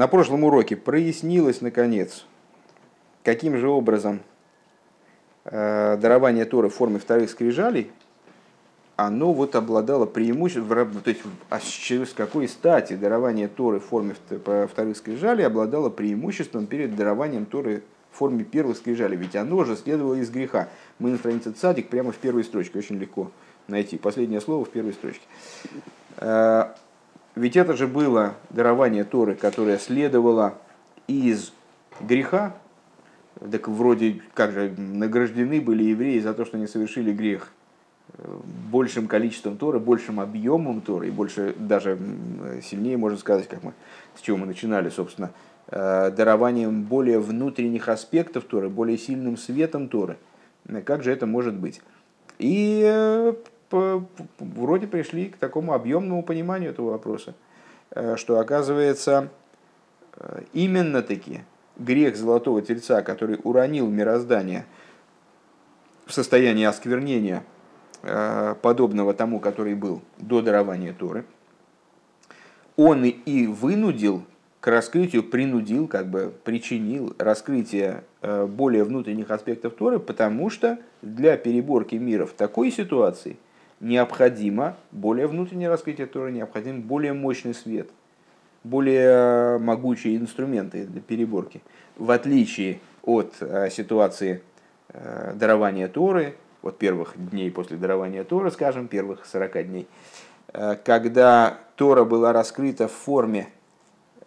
На прошлом уроке прояснилось, наконец, каким же образом э, дарование Торы в форме вторых скрижалей, оно вот обладало преимуществом, то есть а с какой стати дарование Торы в форме вторых скрижалей обладало преимуществом перед дарованием Торы в форме первых скрижалей, ведь оно же следовало из греха. Мы на странице цадик прямо в первой строчке, очень легко найти. Последнее слово в первой строчке. Э, ведь это же было дарование Торы, которое следовало из греха, так вроде как же награждены были евреи за то, что они совершили грех э, большим количеством Торы, большим объемом Торы, и больше, даже сильнее можно сказать, как мы, с чего мы начинали, собственно, Э, дарованием более внутренних аспектов Торы, более сильным светом Торы. Как же это может быть? И э, вроде пришли к такому объемному пониманию этого вопроса, э, что оказывается именно таки грех золотого тельца, который уронил мироздание в состоянии осквернения, подобного тому, который был до дарования Торы, он и вынудил к раскрытию принудил, как бы причинил раскрытие э, более внутренних аспектов Торы, потому что для переборки мира в такой ситуации необходимо более внутреннее раскрытие Торы, необходим более мощный свет, более могучие инструменты для переборки. В отличие от э, ситуации э, дарования Торы, вот первых дней после дарования Торы, скажем, первых 40 дней, когда Тора была раскрыта в форме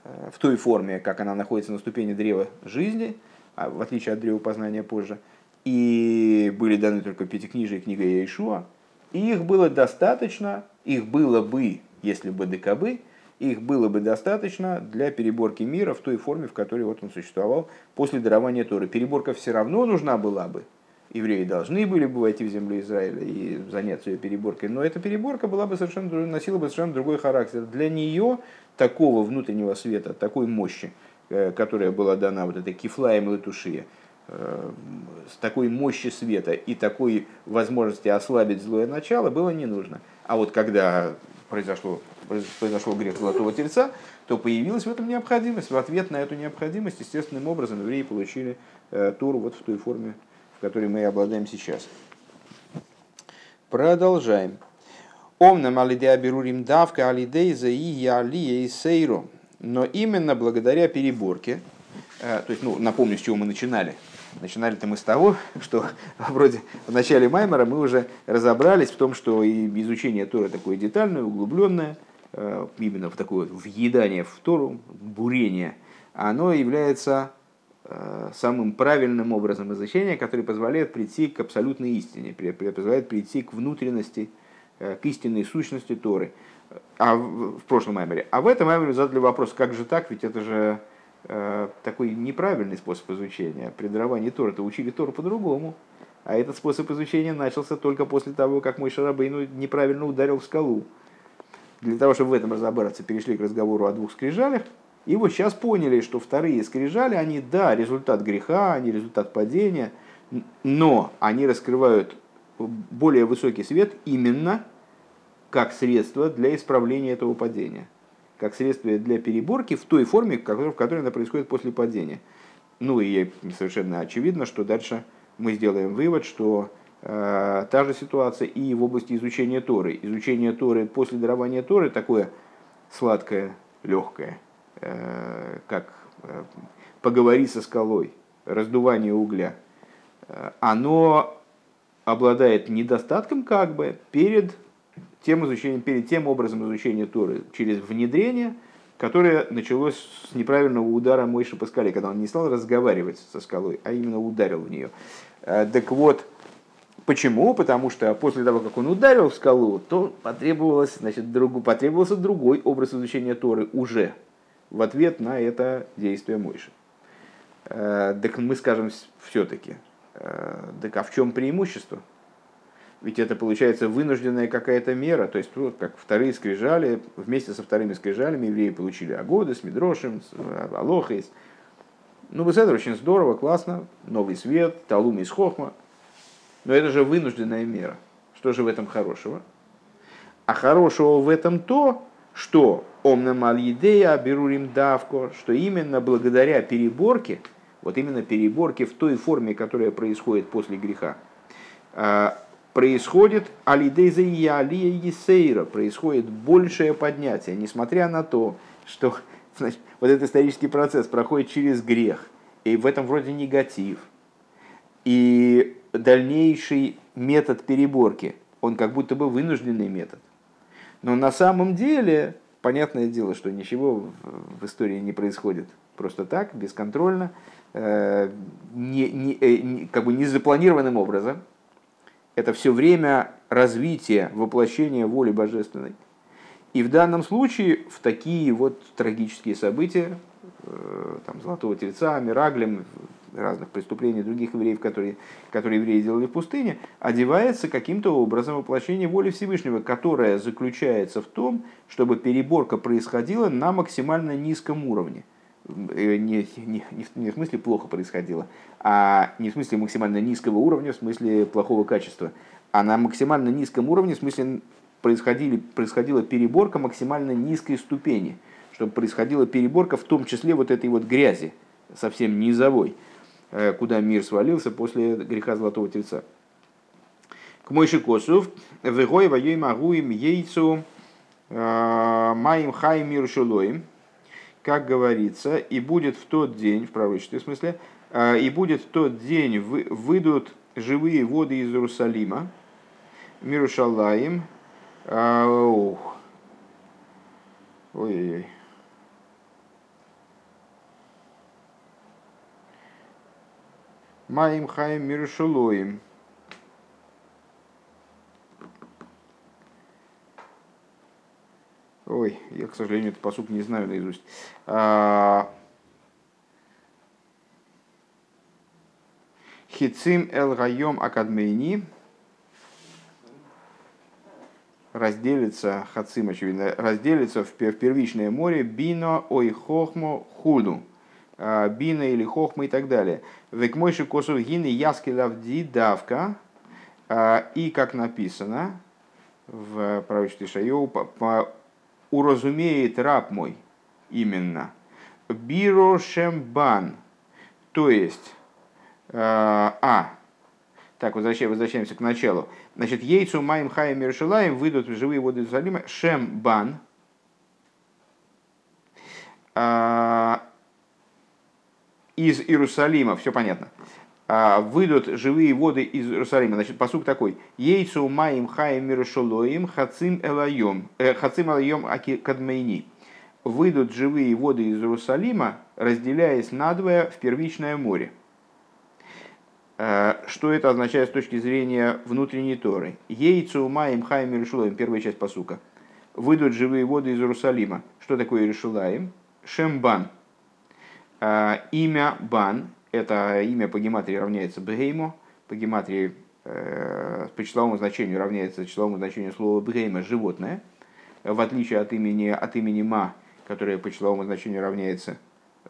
Э, в той форме, как она находится на ступени древа жизни, а в отличие от древа познания позже, и были даны только пятикнижие книга Иешуа, и их было достаточно, их было бы, если бы ДКБ, их было бы достаточно для переборки мира в той форме, в которой вот он существовал после дарования Торы. Переборка все равно нужна была бы, евреи должны были бы войти в землю Израиля и заняться ее переборкой, но эта переборка была бы совершенно, носила бы совершенно другой характер. Для нее такого внутреннего света, такой мощи, э, которая была дана вот этой кифлаем и латушия, такой мощи света и такой возможности ослабить злое начало было не нужно. А вот когда произошло, произошел грех Золотого Тельца, то появилась в этом необходимость. В ответ на эту необходимость, естественным образом, евреи получили э, Туру вот в той форме, в которой мы обладаем сейчас. Продолжаем. Омнам алидея берурим давка алидей за и алия и сейру. Но именно благодаря переборке, э, то есть, ну, напомню, с чего мы начинали. Начинали-то мы с того, что вроде в начале Маймера мы уже разобрались в том, что изучение Тора такое детальное, углубленное, э, именно в такое въедание в Тору, бурение, оно является э, самым правильным образом изучения, который позволяет прийти к абсолютной истине, позволяет прийти к внутренности Э, к истинной сущности Торы. А в, прошлом маймере. А в этом маймере задали вопрос, как же так, ведь это же такой неправильный способ изучения. При даровании Торы-то учили Тору по-другому. А этот способ изучения начался только после того, как мой Шарабейну неправильно ударил в скалу. Для того, чтобы в этом разобраться, перешли к разговору о двух скрижалях. И вот сейчас поняли, что вторые скрижали, они, да, результат греха, они результат падения, но они раскрывают более высокий свет именно как средство для исправления этого падения, как средство для переборки в той форме, в которой она происходит после падения. Ну и совершенно очевидно, что дальше мы сделаем вывод, что э, та же ситуация и в области изучения Торы. Изучение Торы после дарования Торы такое сладкое, легкое, э, как э, поговори со скалой, раздувание угля. Э, оно обладает недостатком как бы перед тем изучением, тем образом изучения Торы через внедрение, которое началось с неправильного удара Мойши по скале, когда он не стал разговаривать со скалой, а именно ударил в нее. Э, так вот, почему? Потому что после того, как он ударил в скалу, то потребовалось, значит, другу, потребовался другой образ изучения Торы уже в ответ на это действие Мойши. Э, так мы скажем все-таки, Э, так а в чем преимущество? Ведь это получается вынужденная какая-то мера. То есть, вот как вторые скрижали, вместе со вторыми скрижалями евреи получили Агоды с Мидрошем, с э, Алохой. Ну, это очень здорово, классно. Новый свет, Талум из Хохма. Но это же вынужденная мера. Что же в этом хорошего? А хорошего в этом то, что Омнам аль-идея берурим давко, что именно благодаря переборке, вот именно переборке в той форме, которая происходит после греха, а, происходит алидейза и алия есейра, происходит большее поднятие, несмотря на то, что значит, вот этот исторический процесс проходит через грех, и в этом вроде негатив. И дальнейший метод переборки, он как будто бы вынужденный метод. Но на самом деле, понятное дело, что ничего в истории не происходит просто так, бесконтрольно, э, не, не, э, не, как бы незапланированным образом. Это все время развитие, воплощение воли божественной. И в данном случае в такие вот трагические события, э, там, Золотого Тельца, Мираглем, разных преступлений других евреев, которые, которые евреи делали в пустыне, одевается каким-то образом воплощение воли Всевышнего, которое заключается в том, чтобы переборка происходила на максимально низком уровне. Э, не, не, не в смысле плохо происходило, а не в смысле максимально низкого уровня, в смысле плохого качества, а на максимально низком уровне, в смысле происходили, происходила переборка максимально низкой ступени, чтобы происходила переборка в том числе вот этой вот грязи, совсем низовой. Э, куда мир свалился после греха Золотого Тельца. К Мойши Косов, Вегой воей магуим яйцу э, маим хай мир шулоим, как говорится, и будет в тот день, в пророчестве смысле, э, и будет в тот день выйдут живые воды из Иерусалима, Мирушалаим, ой-ой-ой, Маим Хаим Мирушулоим. Ой, я, к сожалению, этот посук не знаю наизусть. А, Хицим эл гайом акадмейни разделится, хацим, очевидно, разделится в первичное море бино ой хохмо худу. А, бина или хохма и так далее. Век мойши косов гины яски лавди давка. А, и как написано в пророчестве Шайоу, уразумеет раб мой именно. Биро шембан. То есть, а, а так, возвращаем, возвращаемся к началу. Значит, яйцу маем хаем миршилаем выйдут живые воды Иерусалима шембан. А, из Иерусалима, все понятно, выйдут живые воды из Иерусалима. Значит, посук такой. Ейцу маим хаим мирушолоим хацим элайом, э, хацим элайом кадмейни. Выйдут живые воды из Иерусалима, разделяясь надвое в первичное море. А, что это означает с точки зрения внутренней Торы? Ейцу маим хаим мирушолоим, первая часть посука. Выйдут живые воды из Иерусалима. Что такое Иерушалаим? Шембан – Э, имя Бан, это имя по гематрии равняется Бгейму, по гематрии э, по числовому значению равняется числовому значению слова Бгейма животное, в отличие от имени, от имени Ма, которое по числовому значению равняется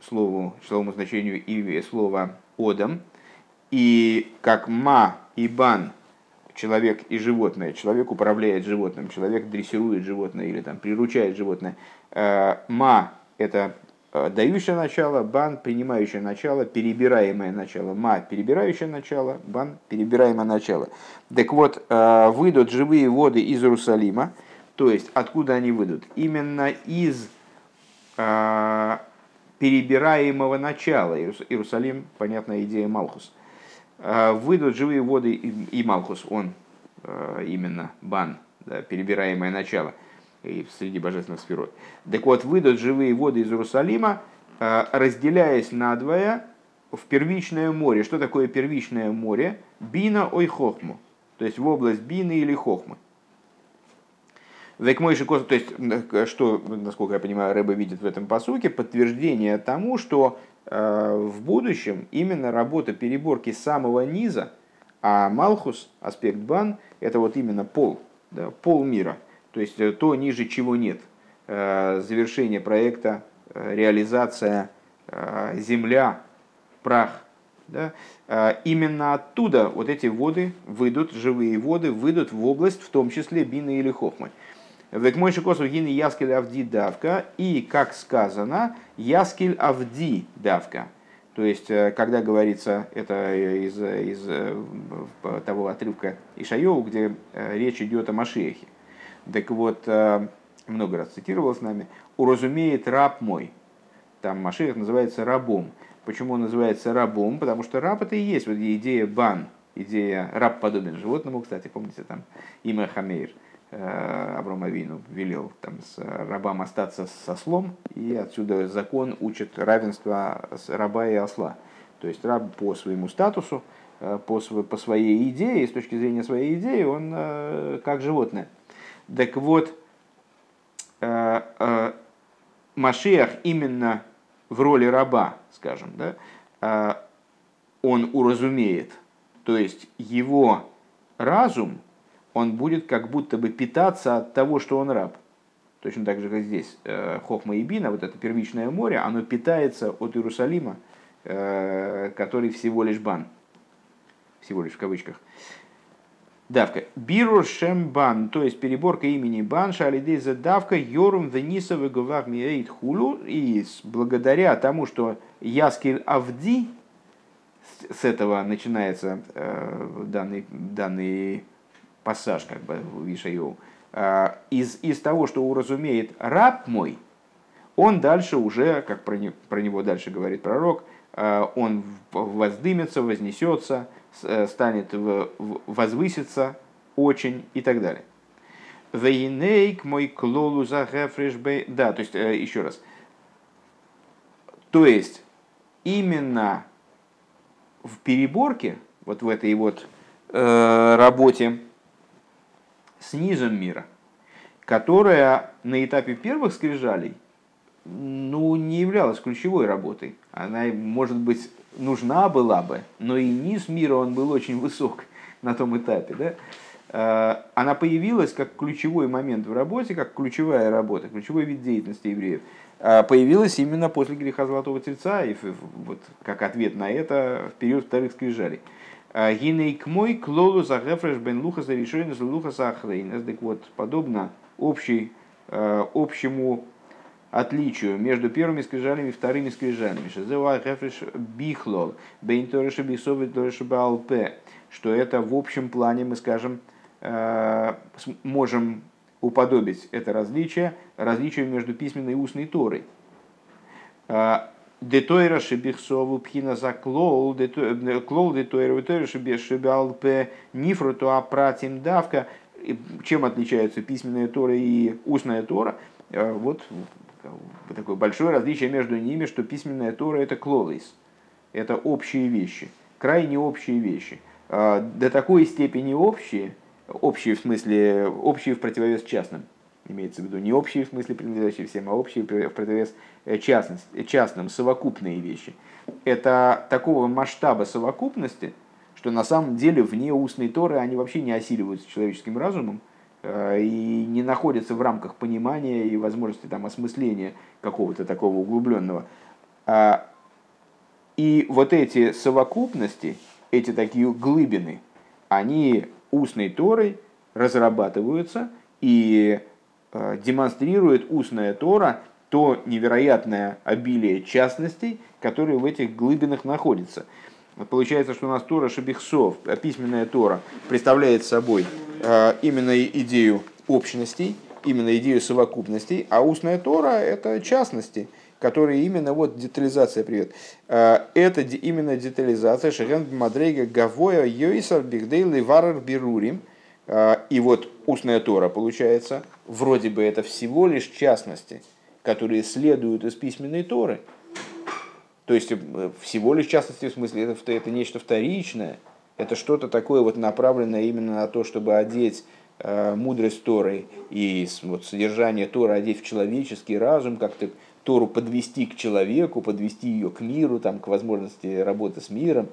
слову, числовому значению и слова Одам. И как Ма и Бан человек и животное, человек управляет животным, человек дрессирует животное или там приручает животное. Э, ма – это дающее начало, бан, принимающее начало, перебираемое начало, ма, перебирающее начало, бан, перебираемое начало. Так вот, э, выйдут живые воды из Иерусалима, то есть откуда они выйдут? Именно из э, перебираемого начала. Иерусалим, понятная идея Малхус. Выйдут живые воды и Малхус, он именно бан, да, перебираемое начало – и среди божественных сферот. Так вот, выйдут живые воды из Иерусалима, э, разделяясь надвое в первичное море. Что такое первичное море? Бина ой хохму. То есть в область бины или хохмы. Век мой то есть, что, насколько я понимаю, Рэба видит в этом посуке, подтверждение тому, что э, в будущем именно работа переборки самого низа, а Малхус, аспект бан, это вот именно пол, да, пол мира – то есть э, то, ниже чего нет. Э, завершение проекта, э, реализация, земля, прах. Да? Именно оттуда вот эти воды выйдут, живые воды выйдут в область, в том числе бины или хохмы. Век мой шикосу гины яскель авди давка. И, как сказано, яскель авди давка. То есть, когда говорится, это из, из того отрывка Ишайоу, где речь идет о Машехе. Так вот, много раз цитировал с нами, уразумеет раб мой. Там Машех называется рабом. Почему он называется рабом? Потому что раб это и есть вот идея бан, идея раб подобен животному, кстати, помните там имя Хамейр. Э, Аврома Вину велел там, с рабам остаться со слом, и отсюда закон учит равенство раба и осла. То есть раб по своему статусу, э, по, по своей идее, с точки зрения своей идеи, он э, как животное. Так вот, Машиах именно в роли раба, скажем, да, он уразумеет, то есть его разум – он будет как будто бы питаться от того, что он раб. Точно так же, как здесь э, Хохма и Бина, вот это первичное море, оно питается от Иерусалима, э, который всего лишь бан. Всего лишь в кавычках. Давка. Биру бан, то есть переборка имени бан, шалидейза давка, йорум вениса выговах миэйт хулу. И благодаря тому, что яскель авди, с этого начинается э, данный, данный пассаж как бы в Ишайоу, а, из, из того, что уразумеет раб мой, он дальше уже, как про, не, про него дальше говорит пророк, он воздымется, вознесется, э, станет возвыситься очень и так далее. Вейнейк мой клолу за Да, то есть, э, еще раз. То есть, именно в переборке, вот в этой вот э, работе с низом мира, которая на этапе первых скрижалей ну, не являлась ключевой работой. Она, может быть, нужна была бы, но и низ мира он был очень высок на том этапе. Да? А, она появилась как ключевой момент в работе, как ключевая работа, ключевой вид деятельности евреев. А, появилась именно после греха Золотого Тельца, и вот как ответ на это в период вторых скрижалей. Гинейк мой клолу за гефреш бен луха за решение за луха за Так вот, подобно общей, общему отличию между первыми скрижалями и вторыми скрижалями. Шезева гефреш бихлол, тореша балпе. Что это в общем плане мы скажем, э, можем уподобить это различие, различию между письменной и устной Торой. Э, Детойра шибихсову пхина за клоул, клоул детойра, шибиал п нифруту апратим давка. Чем отличаются письменная Тора и устная Тора? Э, вот такое большое различие между ними, что письменная Тора это клолейс. Это общие вещи, крайне общие вещи. Э, до такой степени общие, общие в смысле, общие в противовес частным имеется в виду не общие в смысле принадлежащие всем, а общие в противовес э, частность, э, частным, совокупные вещи. Это такого масштаба совокупности, что на самом деле вне устной Торы они вообще не осиливаются человеческим разумом и не находятся в рамках понимания и возможности там, осмысления какого-то такого углубленного. А, и вот эти совокупности, эти такие глыбины, они устной Торой разрабатываются и Э, демонстрирует устная Тора то невероятное обилие частностей, которые в этих глубинах находятся. Получается, что у нас Тора Шабихсов, э, письменная Тора, представляет собой э, именно идею общностей, именно идею совокупностей, а устная Тора – это частности, которые именно вот детализация привет. Это именно детализация Шеген Мадрейга Гавоя Йойсар Бигдейл и Варар Бирурим – а, и вот устная Тора, получается, вроде бы это всего лишь частности, которые следуют из письменной Торы. То есть э, всего лишь частности, в смысле, это, это нечто вторичное, это что-то такое вот направленное именно на то, чтобы одеть э, мудрость Торы и вот, содержание Торы одеть в человеческий разум, как-то Тору подвести к человеку, подвести ее к миру, там, к возможности работы с миром.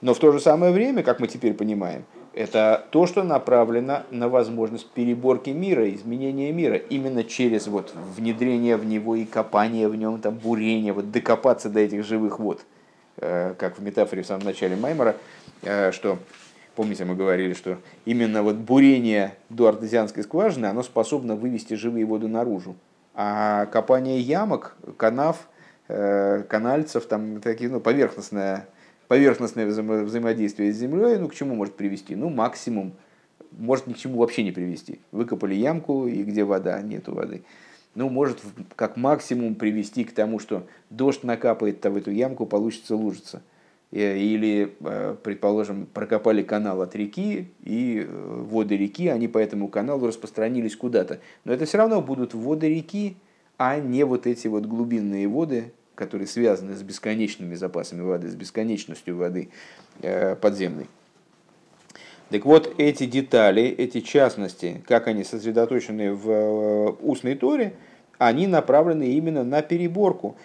Но в то же самое время, как мы теперь понимаем, это то, что направлено на возможность переборки мира, изменения мира, именно через вот внедрение в него и копание в нем, там, бурение, вот докопаться до этих живых вод, э, как в метафоре в самом начале Маймера, э, что Помните, мы говорили, что именно вот бурение до артезианской скважины, оно способно вывести живые воды наружу. А копание ямок, канав, э, канальцев, там такие, ну, поверхностное, поверхностное взаимо взаимодействие с землей, ну, к чему может привести? Ну, максимум, может ни к чему вообще не привести. Выкопали ямку, и где вода, нету воды. Ну, может как максимум привести к тому, что дождь накапает в эту ямку, получится лужица Э, или, э, предположим, прокопали канал от реки, и э, воды реки, они по этому каналу распространились куда-то. Но это все равно будут воды реки, а не вот эти вот глубинные воды, которые связаны с бесконечными запасами воды, с бесконечностью воды подземной. Так вот, эти детали, эти частности, как они сосредоточены в устной торе, они направлены именно на переборку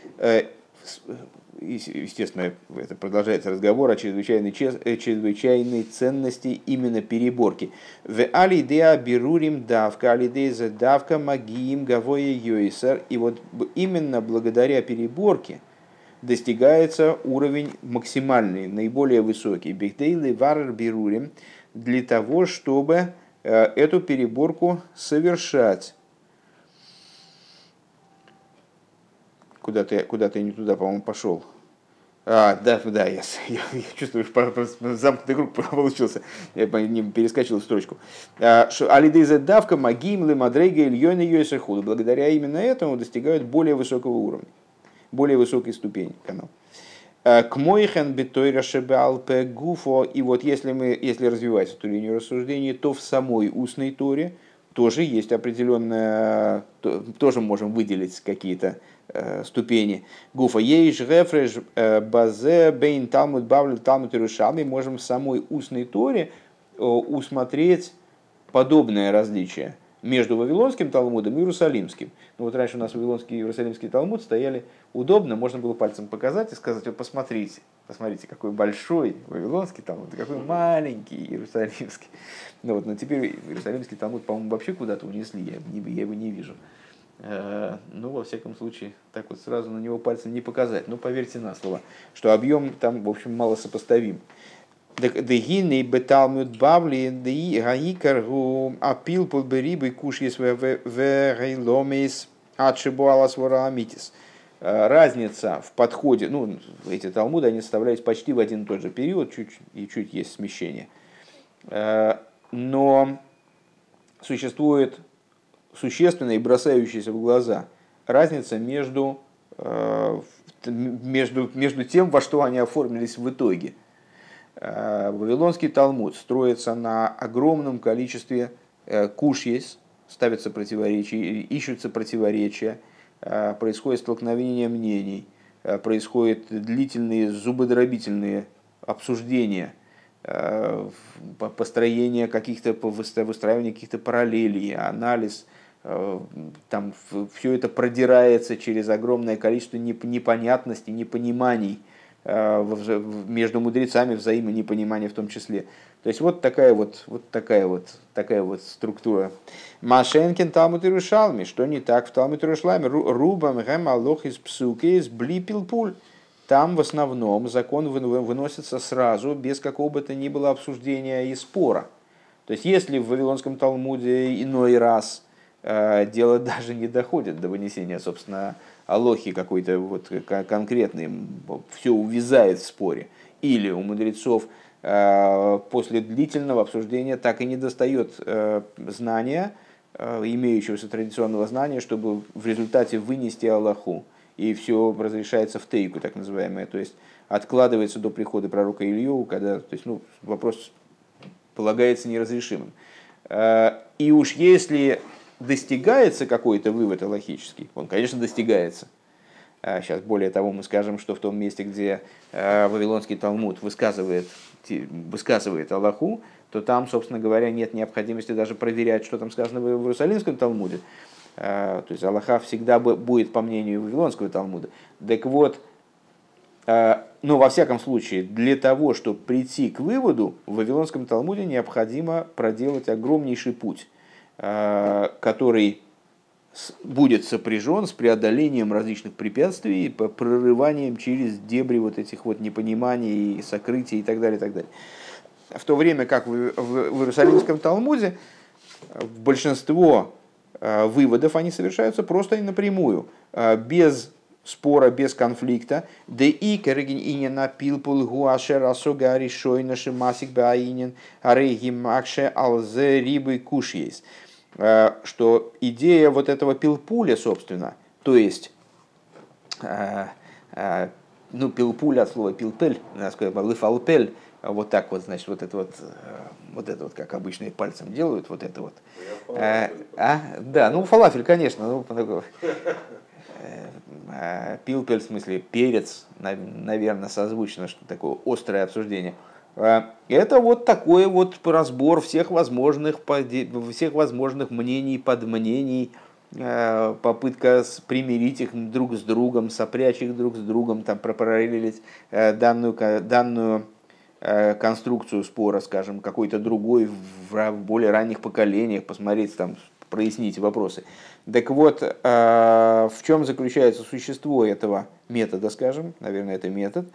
естественно, это продолжается разговор о чрезвычайной, э, чрезвычайной ценности именно переборки. В алидеа берурим давка, алидея давка магиим гавоя йойсер. И вот именно благодаря переборке достигается уровень максимальный, наиболее высокий. Бигдейлы варр берурим для того, чтобы э, эту переборку совершать. Куда-то куда я не туда, по-моему, пошел. А, да, да, я, я, я чувствую, что замкнутый круг получился. Я не перескочил строчку. А, Алидейзе давка магим ле мадрега ильёна йойсерхуду. Благодаря именно этому достигают более высокого уровня, более высокой ступени канал. А, к моихен битойра шебалпе гуфо. И вот если мы, если развивать эту линию рассуждений, то в самой устной торе тоже есть определенная, тоже можем выделить какие-то ступени. Гуфа ейш рефреш э, базе бейн талмуд бавлю талмуд и можем в самой устной торе э, усмотреть подобное различие между Вавилонским Талмудом и Иерусалимским. Ну вот раньше у нас Вавилонский и Иерусалимский Талмуд стояли удобно, можно было пальцем показать и сказать, вот посмотрите, посмотрите, какой большой Вавилонский Талмуд, какой маленький Иерусалимский. Ну вот, но теперь Иерусалимский Талмуд, по-моему, вообще куда-то унесли, я, я его не вижу. Э, ну, во всяком случае, так вот сразу на него пальцем не показать. Но поверьте на слово, что объем там, в общем, мало сопоставим. Вораамитис. Э, разница в подходе, ну, эти талмуды, они составлялись почти в один и тот же период, чуть и чуть есть смещение. Э, но существует существенная и бросающаяся в глаза разница между, э, между, между тем, во что они оформились в итоге. Э, Вавилонский Талмуд строится на огромном количестве э, кушьес, ставятся противоречия, ищутся противоречия, происходит столкновение мнений, происходят длительные зубодробительные обсуждения – построение каких-то, выстраивание каких-то параллелей, анализ там все это продирается через огромное количество непонятностей, непониманий э, между мудрецами, взаимонепонимания в том числе. То есть вот такая вот, вот такая вот, такая вот структура. Машенкин Талмуд Иерушалми, что не так в Талмуд Иерушалме, Рубам Гэм Алох из Псуки из Блипилпуль. Там в основном закон выносится сразу, без какого бы то ни было обсуждения и спора. То есть если в Вавилонском Талмуде иной раз – Э, дело даже не доходит до вынесения, собственно, алохи какой-то вот конкретный, все увязает в споре. Или у мудрецов э, после длительного обсуждения так и не достает э, знания, имеющегося традиционного знания, чтобы в результате вынести Аллаху. И все разрешается в тейку, так называемое. То есть откладывается до прихода пророка Илью, когда то есть, ну, вопрос полагается неразрешимым. И уж если достигается какой-то вывод логический, он, конечно, достигается. Сейчас, а более того, мы скажем, что в том месте, где э, Вавилонский Талмуд высказывает, высказывает Аллаху, то там, собственно говоря, нет необходимости даже проверять, что там сказано в Иерусалимском Талмуде. А, то есть Аллаха всегда будет по мнению Вавилонского Талмуда. Так вот, а, ну, во всяком случае, для того, чтобы прийти к выводу, в Вавилонском Талмуде необходимо проделать огромнейший путь который будет сопряжен с преодолением различных препятствий, по прорыванием через дебри вот этих вот непониманий, сокрытий и так далее, и так далее. в то время как в, Иерусалимском Талмуде большинство выводов они совершаются просто и напрямую, без спора, без конфликта. Да и керегин инин напил пулгу ашер асога аришой наши масик баинин ареги макше алзе рибы куш есть. Что идея вот этого пилпуля, собственно, то есть ну, пилпуль от слова пилпель, насколько лыфалпель, вот так вот, значит, вот это вот, вот это вот, как обычно пальцем делают, вот это вот. А, а? Да, ну фалафель, конечно, ну, Э, пилпель, в смысле перец, наверное, созвучно, что такое острое обсуждение. Э, это вот такой вот разбор всех возможных, всех возможных мнений, подмнений, э, попытка примирить их друг с другом, сопрячь их друг с другом, там, пропараллелить данную, данную конструкцию спора, скажем, какой-то другой в более ранних поколениях, посмотреть там прояснить вопросы. Так вот, э, в чем заключается существо этого метода, скажем, наверное, это метод,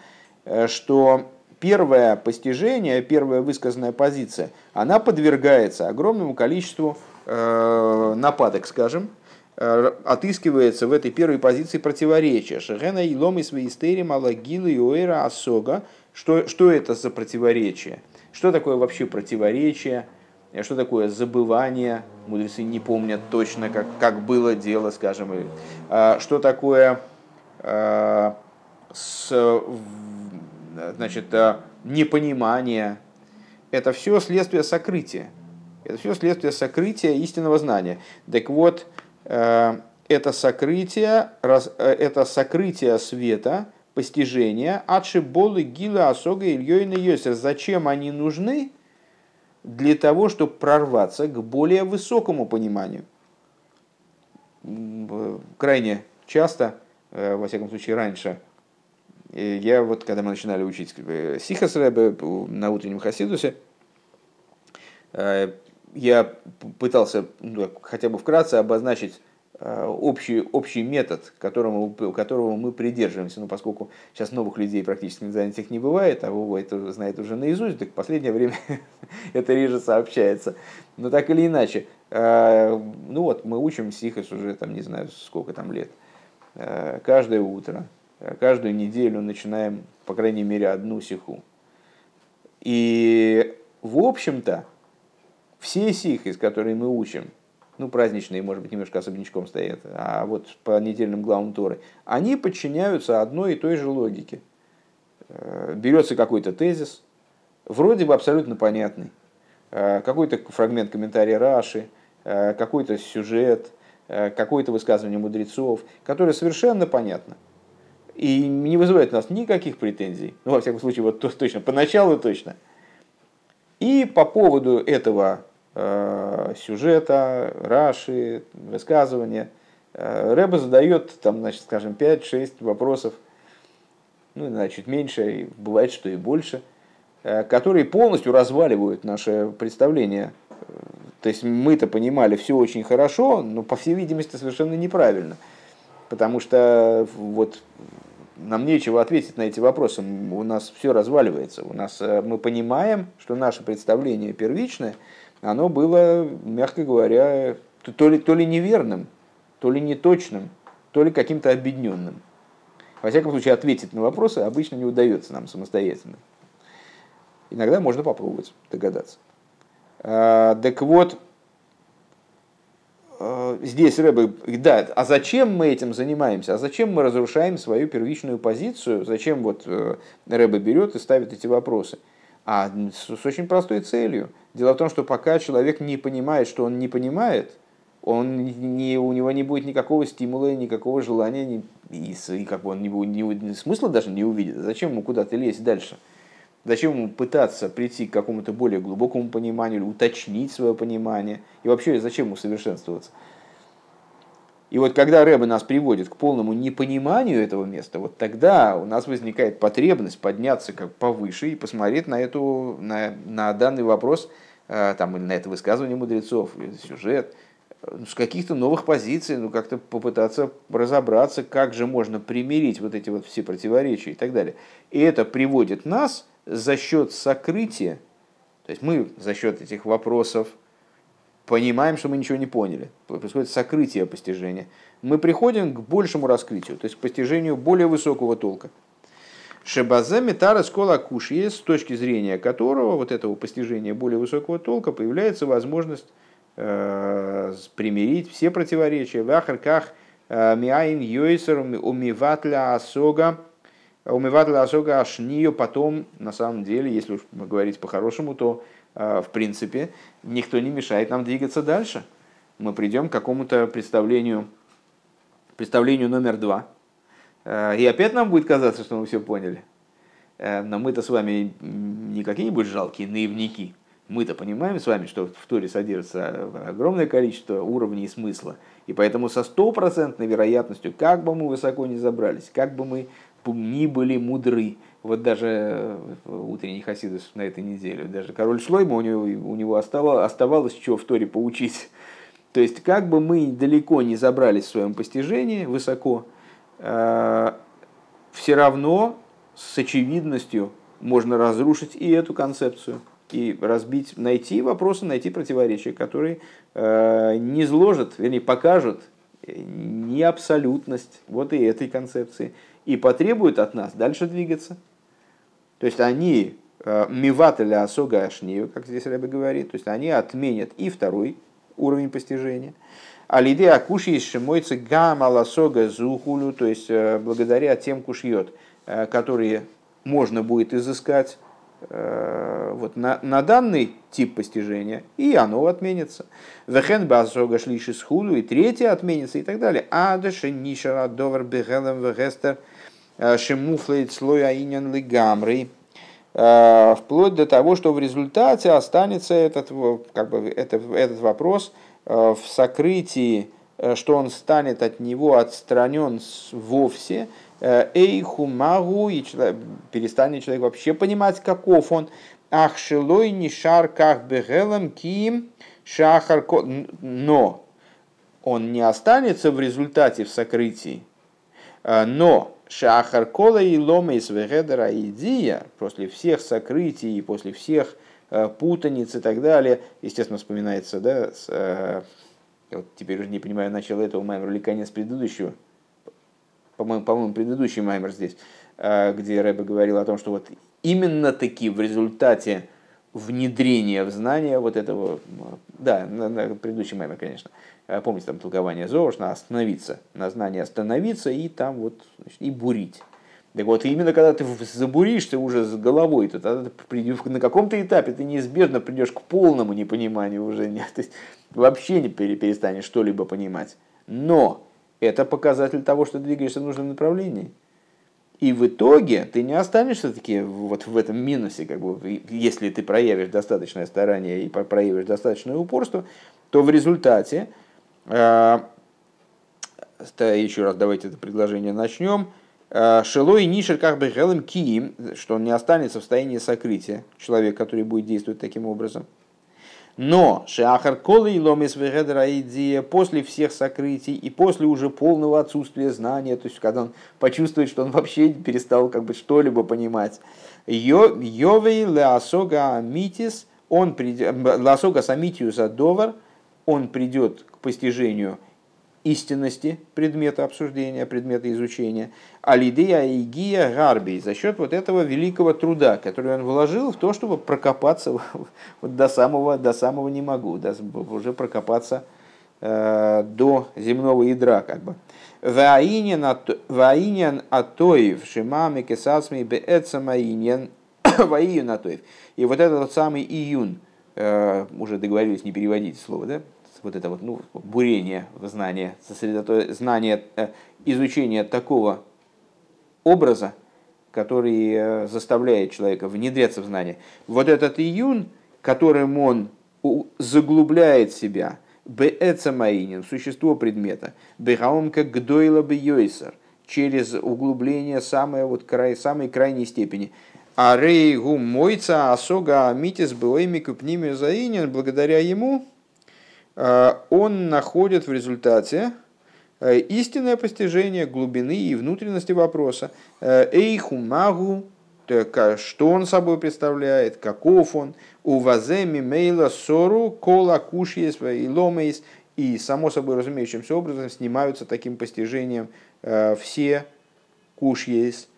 э, что первое постижение, первая высказанная позиция, она подвергается огромному количеству э, нападок, скажем, отыскивается в этой первой позиции противоречия. Шехена и ломы свои истери малагилы и уэра асога. Что, что это за противоречие? Что такое вообще противоречие? Что такое забывание? Мудрецы не помнят точно, как, как было дело, скажем. А, что такое а, с, значит, а, непонимание? Это все следствие сокрытия. Это все следствие сокрытия истинного знания. Так вот, это сокрытие, это сокрытие света, постижения, отшиболы, гила, осога, ильёйна, йосер. Зачем они нужны? для того, чтобы прорваться к более высокому пониманию. Крайне часто, э, во всяком случае раньше, э, я вот, когда мы начинали учить э, Сихас на утреннем Хасидусе, я пытался ну, хотя бы вкратце обозначить Э, общий, общий метод, которому, которого мы придерживаемся. Ну, поскольку сейчас новых людей практически на занятиях не бывает, а Вова это знает уже наизусть, так в последнее время это реже сообщается. Но так или иначе, э, ну вот мы учим сихос уже, там, не знаю, сколько там лет. Э, каждое утро, каждую неделю начинаем, по крайней мере, одну сиху. И, в общем-то, все сихи, которые мы учим – ну, праздничные, может быть, немножко особнячком стоят, а вот по недельным главам Торы, они подчиняются одной и той же логике. Э, берется какой-то тезис, вроде бы абсолютно понятный, э, какой-то фрагмент комментария Раши, э, какой-то сюжет, какое-то высказывание мудрецов, которое совершенно понятно. И не вызывает у нас никаких претензий. Ну, во всяком случае, вот точно, поначалу точно. И по поводу этого Э, сюжета, раши, высказывания. Э, Рэба задает, там, значит, скажем, 5-6 вопросов, ну, иногда чуть меньше, бывает, что и больше, э, которые полностью разваливают наше представление. То есть мы-то понимали все очень хорошо, но, по всей видимости, совершенно неправильно. Потому что вот нам нечего ответить на эти вопросы, у нас все разваливается. У нас, мы понимаем, что наше представление первичное – оно было, мягко говоря, то ли, то ли неверным, то ли неточным, то ли каким-то объединенным. Во всяком случае, ответить на вопросы обычно не удается нам самостоятельно. Иногда можно попробовать догадаться. А, так вот, здесь Рэбе, да, а зачем мы этим занимаемся? А зачем мы разрушаем свою первичную позицию? Зачем вот э, Рэбе берет и ставит эти вопросы? А с очень простой целью. Дело в том, что пока человек не понимает, что он не понимает, он не, у него не будет никакого стимула, никакого желания, и, и как бы он не, не, смысла даже не увидит. Зачем ему куда-то лезть дальше? Зачем ему пытаться прийти к какому-то более глубокому пониманию, уточнить свое понимание? И вообще, зачем ему совершенствоваться? И вот когда Рэбе нас приводит к полному непониманию этого места, вот тогда у нас возникает потребность подняться как повыше и посмотреть на, эту, на, на данный вопрос, э, там, или на это высказывание мудрецов, или сюжет, э, с каких-то новых позиций, ну как-то попытаться разобраться, как же можно примирить вот эти вот все противоречия и так далее. И это приводит нас за счет сокрытия То есть мы за счет этих вопросов понимаем, что мы ничего не поняли. Происходит сокрытие постижения. Мы приходим к большему раскрытию, то есть к постижению более высокого толка. Шебазе метара скола куш есть, с точки зрения которого, вот этого постижения более высокого толка, появляется возможность э, примирить все противоречия. В ахарках э, миаин йойсер умиватля асога, умиватля асога ашнию потом, на самом деле, если уж говорить по-хорошему, то э, в принципе никто не мешает нам двигаться дальше. Мы придем к какому-то представлению, представлению номер два – Э, и опять нам будет казаться, что мы все поняли. Но мы-то с вами не какие-нибудь жалкие наивники. Мы-то понимаем с вами, что в Торе содержится огромное количество уровней смысла. И поэтому со стопроцентной вероятностью, как бы мы высоко не забрались, как бы мы ни были мудры, вот даже э, утренний хасидус на этой неделе, даже король Шлойма, у него, у него оставалось, оставалось что в Торе поучить. То есть, как бы мы далеко не забрались в своем постижении, высоко, Э, все равно с очевидностью можно разрушить и эту концепцию, и разбить, найти вопросы, найти противоречия, которые э, не зложат, вернее, покажут не абсолютность вот и этой концепции, и потребуют от нас дальше двигаться. То есть они э, мивателя осога ашнию, как здесь Рэбе говорит, то есть они отменят и второй уровень постижения – Алиде акуши шимойцы гам аласога зухулю, то есть э, благодаря тем кушьет, э, которые можно будет изыскать вот, на, на данный тип постижения, и оно отменится. Вехен басога шлиши схулю, и третье отменится, и так далее. Адеши нишара довар бегелем вегестер шимуфлейт слой аинян лигамрей. Вплоть до того, что в результате останется этот, как бы, этот, этот вопрос – Э, в сокрытии, э, что он станет от него отстранен вовсе, э, эйху магу, и человек, перестанет человек вообще понимать, каков он, ах шилой ни шар как бегелем ким шахар но он не останется в результате в сокрытии, но шахар кола и лома из вегедера идия, после всех сокрытий, после всех Э, путаниц и так далее. Естественно, вспоминается, да, с, э, вот теперь уже не понимаю, начало этого маймера или конец предыдущего, по-моему, по-моему предыдущий маймер здесь, э, где Рэбе говорил о том, что вот именно таки в результате внедрения в знания вот этого, да, на, на предыдущий маймер, конечно, помните там толкование Зош, на остановиться, на знание остановиться и там вот значит, и бурить. Так вот, именно когда ты забуришься уже с головой, то тогда ты на каком-то этапе ты неизбежно придешь к полному непониманию уже. Нет, то есть вообще не перестанешь что-либо понимать. Но это показатель того, что ты двигаешься в нужном направлении. И в итоге ты не останешься таки вот в этом минусе, как бы, если ты проявишь достаточное старание и проявишь достаточное упорство, то в результате, э, еще раз давайте это предложение начнем, Э, Шилой Нишер как бы Гелем Киим, что он не останется в состоянии сокрытия, человек, который будет действовать таким образом. Но Шахар Колы и Ломис идея после всех сокрытий и после уже полного отсутствия знания, то есть когда он почувствует, что он вообще перестал как бы что-либо понимать. Йовей Леосога Амитис, он придет, Леосога Самитиуса Довар, он придет к постижению истинности предмета обсуждения, предмета изучения, алидея и гия гарби, за счет вот этого великого труда, который он вложил в то, чтобы прокопаться вот до самого, до самого не могу, до, уже прокопаться э, до земного ядра, как бы. Ваинен атоев шимами кесасми беэцамаинен ваиюн атоев. И вот этот вот самый июн, э, уже договорились не переводить слово, да? Вот это вот, ну, бурение в знание, сосредото... знание, э, изучение такого образа, который э, заставляет человека внедряться в знание. Вот этот июн, которым он заглубляет себя, беэцамаинин, существо предмета, бехаомка гдойла бейойсер, через углубление самой, вот, край, самой крайней степени. А рейгу мойца асога митис былыми купними заинен, благодаря ему он находит в результате э, истинное постижение глубины и внутренности вопроса. Э, эйху магу, что он собой представляет, каков он, у ваземи мейла сору кола и ломейс, и само собой разумеющимся образом снимаются таким постижением все кушьес,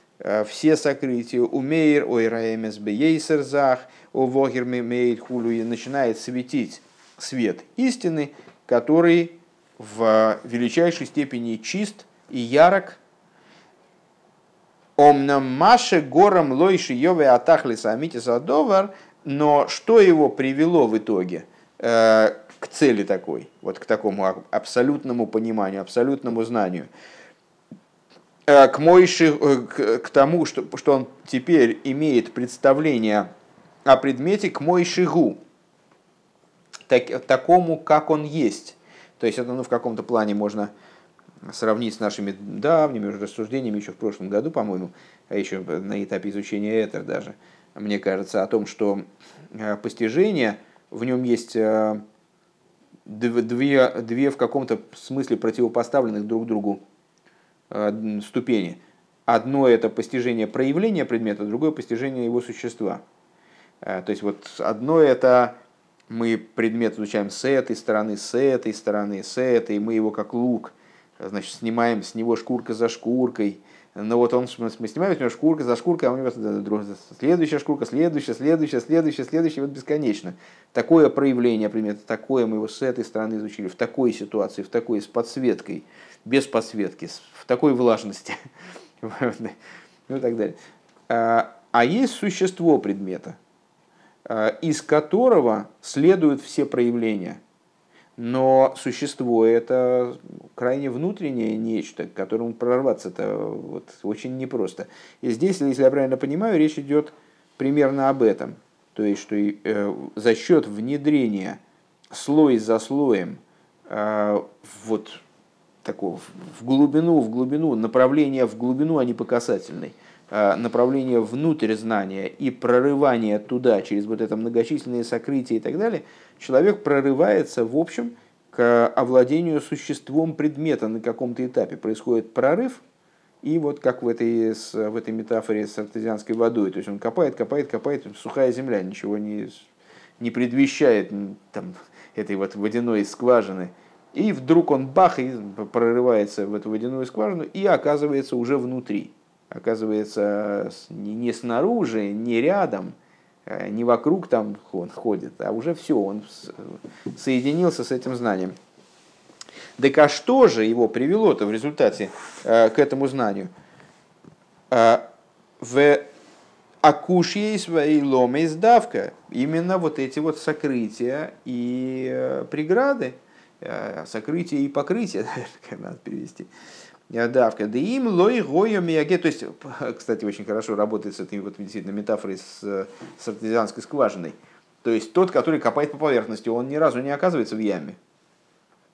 все сокрытия, умеер, ой раэмес бейсерзах, о вогер мейт хулу, и начинает светить свет истины, который в величайшей степени чист и ярок, Омнам Маше гором лойши йове атахли самити задовар, но что его привело в итоге э, к цели такой, вот к такому абсолютному пониманию, абсолютному знанию, э, к, Мойши, э, к тому, что, что он теперь имеет представление о предмете к Мойшигу, так, такому, как он есть. То есть это ну, в каком-то плане можно сравнить с нашими давними уже рассуждениями еще в прошлом году, по-моему, а еще на этапе изучения это даже, мне кажется, о том, что э, постижение, в нем есть э, две, две в каком-то смысле противопоставленных друг другу э, ступени. Одно это постижение проявления предмета, другое постижение его существа. То есть вот одно это мы предмет изучаем с этой стороны, с этой стороны, с этой, мы его как лук – значит, снимаем с него шкурка за шкуркой. Но вот он, мы снимаем с него шкурка за шкуркой, а у него следующая шкурка, следующая, следующая, следующая, следующая, вот бесконечно. Такое проявление предмета, такое мы его с этой стороны изучили, в такой ситуации, в такой с подсветкой, без подсветки, в такой влажности, ну и так далее. А, а есть существо предмета, из которого следуют все проявления – но существо это крайне внутреннее нечто, к которому прорваться это вот очень непросто. И здесь, если я правильно понимаю, речь идет примерно об этом. То есть, что э, за счет внедрения слой за слоем э, вот такого в глубину, в глубину, направление в глубину, а не по касательной, э, направление внутрь знания и прорывание туда через вот это многочисленные сокрытия и так далее – человек прорывается, в общем, к овладению существом предмета на каком-то этапе. Происходит прорыв, и вот как в этой, в этой метафоре с артезианской водой, то есть он копает, копает, копает, сухая земля, ничего не, не предвещает там, этой вот водяной скважины. И вдруг он бах и прорывается в эту водяную скважину и оказывается уже внутри. Оказывается не снаружи, не рядом, Э, не вокруг там он ходит, а уже все, он соединился с этим знанием. Так а что же его привело-то в результате э, к этому знанию? Э, в акушьей своей ломе издавка. Именно вот эти вот сокрытия и преграды, сокрытия и покрытия, наверное, надо перевести, давка. Да им лой гойо мияге. То есть, кстати, очень хорошо работает с этой вот действительно метафорой с, с артезианской скважиной. То есть тот, который копает по поверхности, он ни разу не оказывается в яме.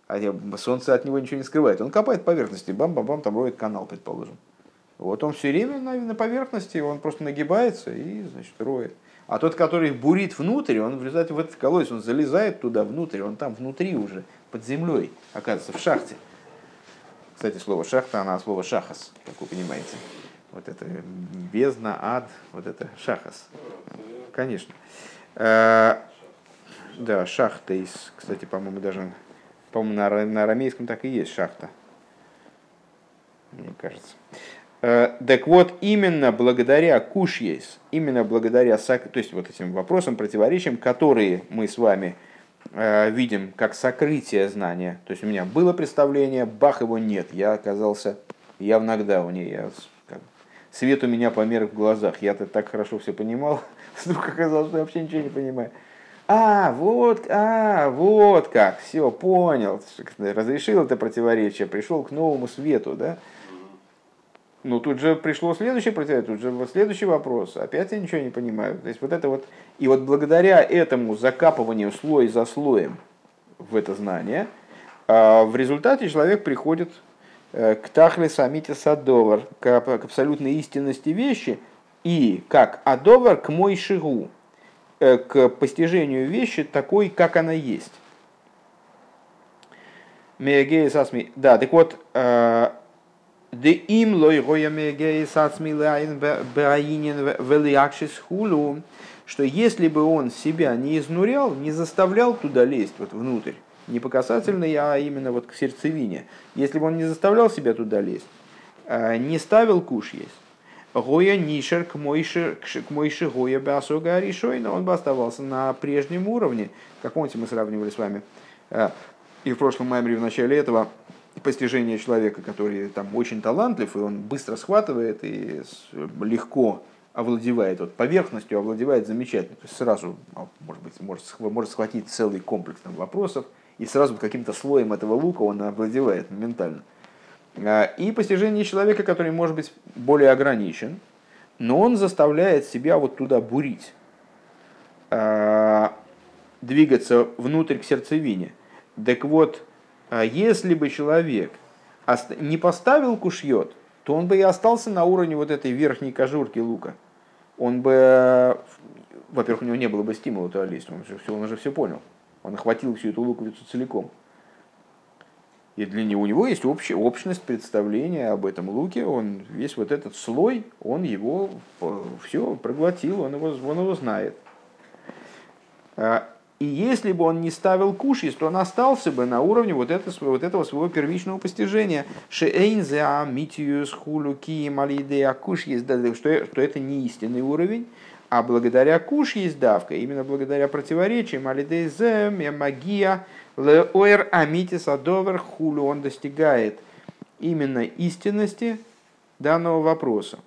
А солнце от него ничего не скрывает. Он копает по поверхности, бам-бам-бам, там роет канал, предположим. Вот он все время на, на поверхности, он просто нагибается и, значит, роет. А тот, который бурит внутрь, он в в этот колодец, он залезает туда внутрь, он там внутри уже, под землей, оказывается, в шахте. Кстати, слово шахта, она слово шахас, как вы понимаете. Вот это бездна, ад, вот это шахас. Конечно. Э, да, шахта из, кстати, по-моему, даже, по-моему, на, на арамейском так и есть шахта. Мне кажется. Э, так вот, именно благодаря кушьес, именно благодаря, то есть вот этим вопросам, противоречиям, которые мы с вами видим как сокрытие знания. То есть у меня было представление, бах, его нет. Я оказался я в нокдауне. Я, как, свет у меня помер в глазах. Я-то так хорошо все понимал. Вдруг оказалось, что я вообще ничего не понимаю. А, вот, а, вот как, все, понял. Разрешил это противоречие, пришел к новому свету, да? Ну, тут же пришло следующее противоречие, тут же следующий вопрос. Опять я ничего не понимаю. То есть вот это вот... И вот благодаря этому закапыванию слой за слоем в это знание, а, в результате человек приходит э, к тахле самите садовар, к абсолютной истинности вещи, и как адовар к мой шигу, э, к постижению вещи такой, как она есть. Да, так вот, э, Де им лой гоямеге сацмилайн баинин велиакшис хулу, что если бы он себя не изнурял, не заставлял туда лезть, вот внутрь, не по касательной, а именно вот к сердцевине, если бы он не заставлял себя туда лезть, не ставил куш есть, Гоя Нишер к Мойше, Гоя Басога Аришойна, он бы оставался на прежнем уровне. Как помните, мы сравнивали с вами и в прошлом маймере в начале этого постижение человека, который там очень талантлив, и он быстро схватывает и легко овладевает вот, поверхностью, овладевает замечательно. То есть сразу, а, может быть, может, может схватить целый комплекс там, вопросов, и сразу каким-то слоем этого лука он овладевает моментально. А, и постижение человека, который может быть более ограничен, но он заставляет себя вот туда бурить, а, двигаться внутрь к сердцевине. Так вот, если бы человек не поставил кушьет, то он бы и остался на уровне вот этой верхней кожурки лука. Он бы, во-первых, у него не было бы стимула туда лезть, он, же все, он уже все понял. Он охватил всю эту луковицу целиком. И для него у него есть общая, общность представления об этом луке. Он весь вот этот слой, он его все проглотил, он его, он его знает. А и если бы он не ставил кушис, то он остался бы на уровне вот, это, вот этого своего первичного постижения. Шеэйнза митиюс хулу кием алидея куш есть что, что это не истинный уровень, а благодаря куш есть давка, именно благодаря противоречиям алидейзе магия леоэр амитис адовер хулу он достигает именно истинности данного вопроса.